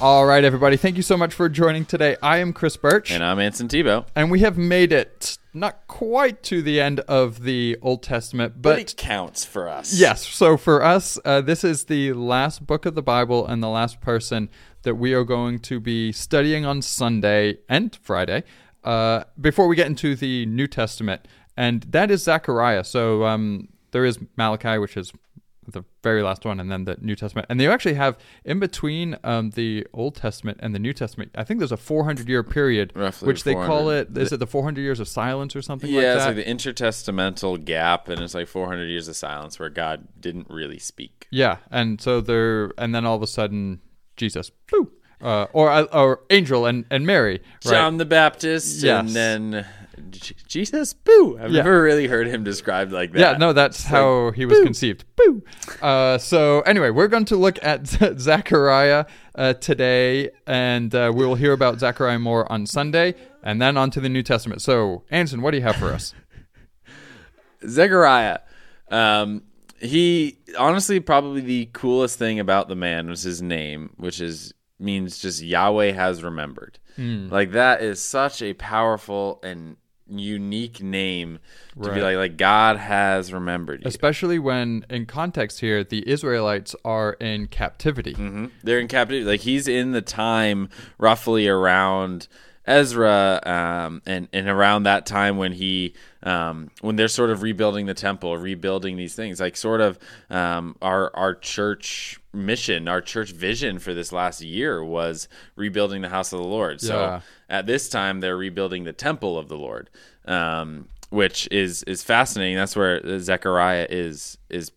All right, everybody. Thank you so much for joining today. I am Chris Birch. And I'm Anson Tebow. And we have made it not quite to the end of the Old Testament, but, but it counts for us. Yes. So for us, uh, this is the last book of the Bible and the last person that we are going to be studying on Sunday and Friday uh, before we get into the New Testament. And that is Zechariah. So um, there is Malachi, which is the very last one, and then the New Testament. And they actually have in between um, the Old Testament and the New Testament. I think there's a 400 year period, Roughly which they call it. Is it the 400 years of silence or something? Yeah, like it's like the intertestamental gap, and it's like 400 years of silence where God didn't really speak. Yeah, and so they're and then all of a sudden Jesus, uh, or uh, or angel and and Mary, right? John the Baptist, Yes. and then Jesus. Boo! I've Yeah. never really heard him described like that. Yeah, no, that's how he was conceived. Boo. Uh, so anyway, we're going to look at Zechariah uh, today, and uh, we will hear about Zechariah more on Sunday, and then on to the New Testament. So, Anson, what do you have for us? Zechariah. Um, he honestly probably the coolest thing about the man was his name, which is means just Yahweh has remembered. Like that is such a powerful and unique name to be like like God has remembered you. Especially when, in context here, the Israelites are in captivity. Mhm. They're in captivity. Like he's in the time roughly around Ezra, um, and and around that time when he um, when they're sort of rebuilding the temple, rebuilding these things. Like sort of um, our our church mission, our church vision for this last year was rebuilding the house of the Lord. So at this time, they're rebuilding the temple of the Lord. Um, which is is fascinating. That's where Zechariah is is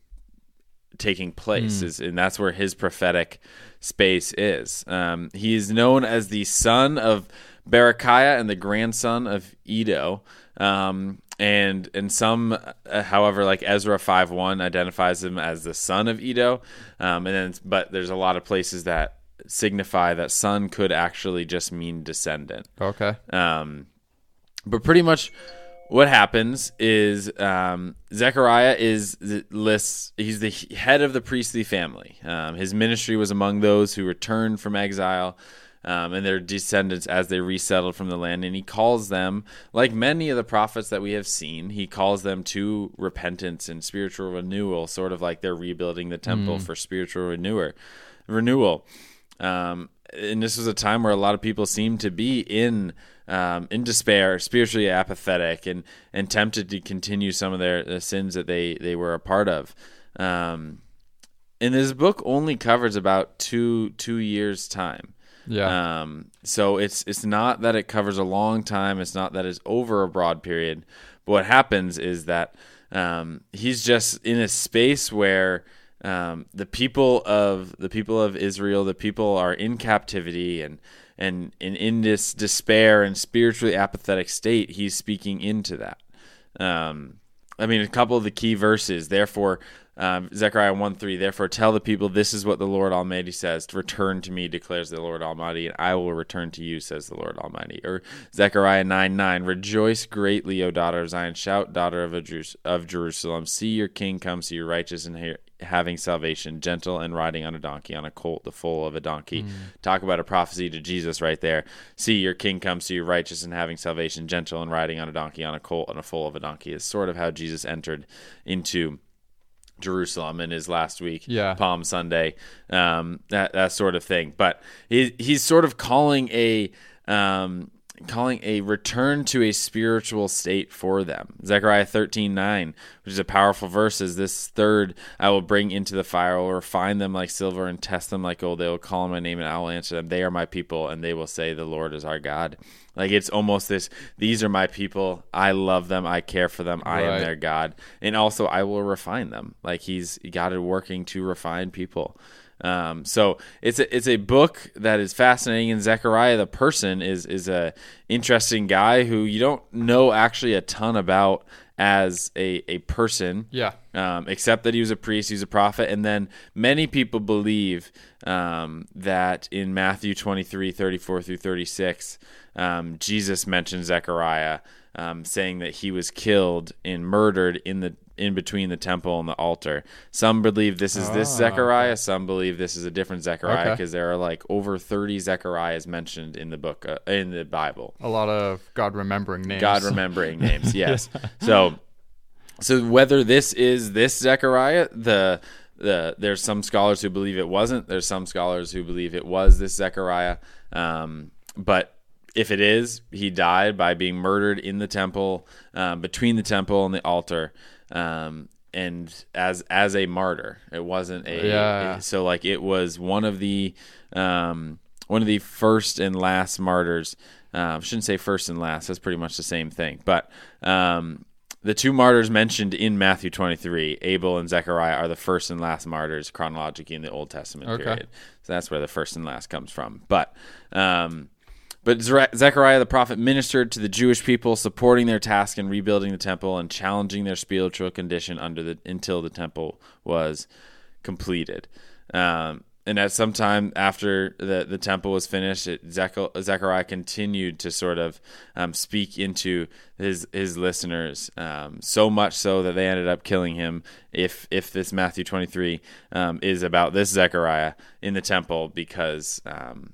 taking place is and that's where his prophetic space is um, he is known as the son of Berechiah and the grandson of Iddo um, and and some uh, however like Ezra 5.1 identifies him as the son of Iddo um, and then but there's a lot of places that signify that son could actually just mean descendant Okay. um, but pretty much what happens is um, Zechariah is the lists. He's the head of the priestly family. Um, his ministry was among those who returned from exile. Um, and their descendants as they resettled from the land. And he calls them, like many of the prophets that we have seen, he calls them to repentance and spiritual renewal, sort of like they're rebuilding the temple for spiritual renewer, renewal. Um, and this was a time where a lot of people seemed to be in um, in despair, spiritually apathetic, and and tempted to continue some of their the sins that they they were a part of. Um, and this book only covers about two two years time. Yeah. Um, so it's it's not that it covers a long time. It's not that it's over a broad period. But what happens is that um, he's just in a space where um, the people of the people of Israel, the people are in captivity and and, in this despair and spiritually apathetic state. He's speaking into that. Um, I mean, a couple of the key verses. Therefore, um, Zechariah 1 3, therefore tell the people, this is what the Lord Almighty says. Return to me, declares the Lord Almighty, and I will return to you, says the Lord Almighty. Or Zechariah 9 9, rejoice greatly, O daughter of Zion. Shout, daughter of, Jerus- of Jerusalem. See your king come, see your righteous ha- having salvation, gentle and riding on a donkey, on a colt, the foal of a donkey. Talk about a prophecy to Jesus right there. See your king comes to you righteous and having salvation, gentle and riding on a donkey, on a colt, and a foal of a donkey. Is sort of how Jesus entered into Jerusalem in his last week, Yeah. Palm Sunday, um, that that sort of thing. But he, he's sort of calling a um, calling a return to a spiritual state for them. Zechariah thirteen nine, which is a powerful verse, is this third I will bring into the fire, I will refine them like silver and test them like gold. They will call on my name and I will answer them. They are my people, and they will say, The Lord is our God. Like it's almost this these are my people. I love them. I care for them. I am their God. And also I will refine them. Like he's God is working to refine people. Um, so it's a it's a book that is fascinating, and Zechariah the person is is a interesting guy who you don't know actually a ton about as a a person. Yeah. Um, except that he was a priest, he was a prophet, and then many people believe um, that in Matthew 23, 34 through 36, um, Jesus mentioned Zechariah, um, saying that he was killed and murdered in the in between the temple and the altar. Some believe this is this Ah, Zechariah. Some believe this is a different Zechariah Okay. because there are like over 30 Zechariahs mentioned in the book uh, in the Bible. A lot of God remembering names. God remembering names. Yes. So, so whether this is this Zechariah, the the there's some scholars who believe it wasn't. There's some scholars who believe it was this Zechariah. Um, but if it is, he died by being murdered in the temple, um, between the temple and the altar, um, and as as a martyr. It wasn't a Yeah. so like it was one of the um, one of the first and last martyrs. Um, shouldn't say first and last. That's pretty much the same thing. But um, the two martyrs mentioned in Matthew 23, Abel and Zechariah, are the first and last martyrs chronologically in the Old Testament Okay. period. So that's where the first and last comes from. But um, but Zechariah the prophet ministered to the Jewish people, supporting their task in rebuilding the temple and challenging their spiritual condition under the until the temple was completed. Um, and at some time after the, the temple was finished, it, Zech- Zechariah continued to sort of um, speak into his his listeners, um, so much so that they ended up killing him. If if this Matthew twenty three um, is about this Zechariah in the temple, because um,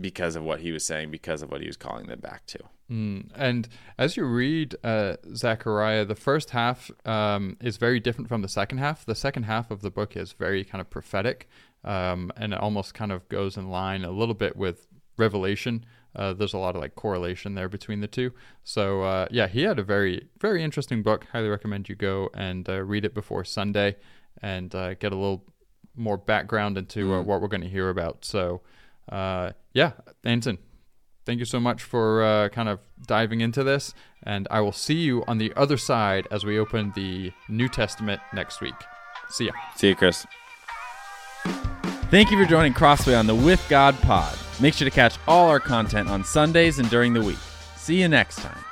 because of what he was saying, because of what he was calling them back to. Mm. And as you read uh, Zechariah, the first half um, is very different from the second half. The second half of the book is very kind of prophetic, um, and it almost kind of goes in line a little bit with Revelation. Uh, there's a lot of like correlation there between the two. So uh, yeah, he had a very very interesting book. Highly recommend you go and uh, read it before Sunday and uh, get a little more background into uh, what we're going to hear about. So uh, yeah, Anson, thank you so much for uh, kind of diving into this. And I will see you on the other side as we open the New Testament next week. See ya. See you, Chris. Thank you for joining Crossway on the With God Pod. Make sure to catch all our content on Sundays and during the week. See you next time.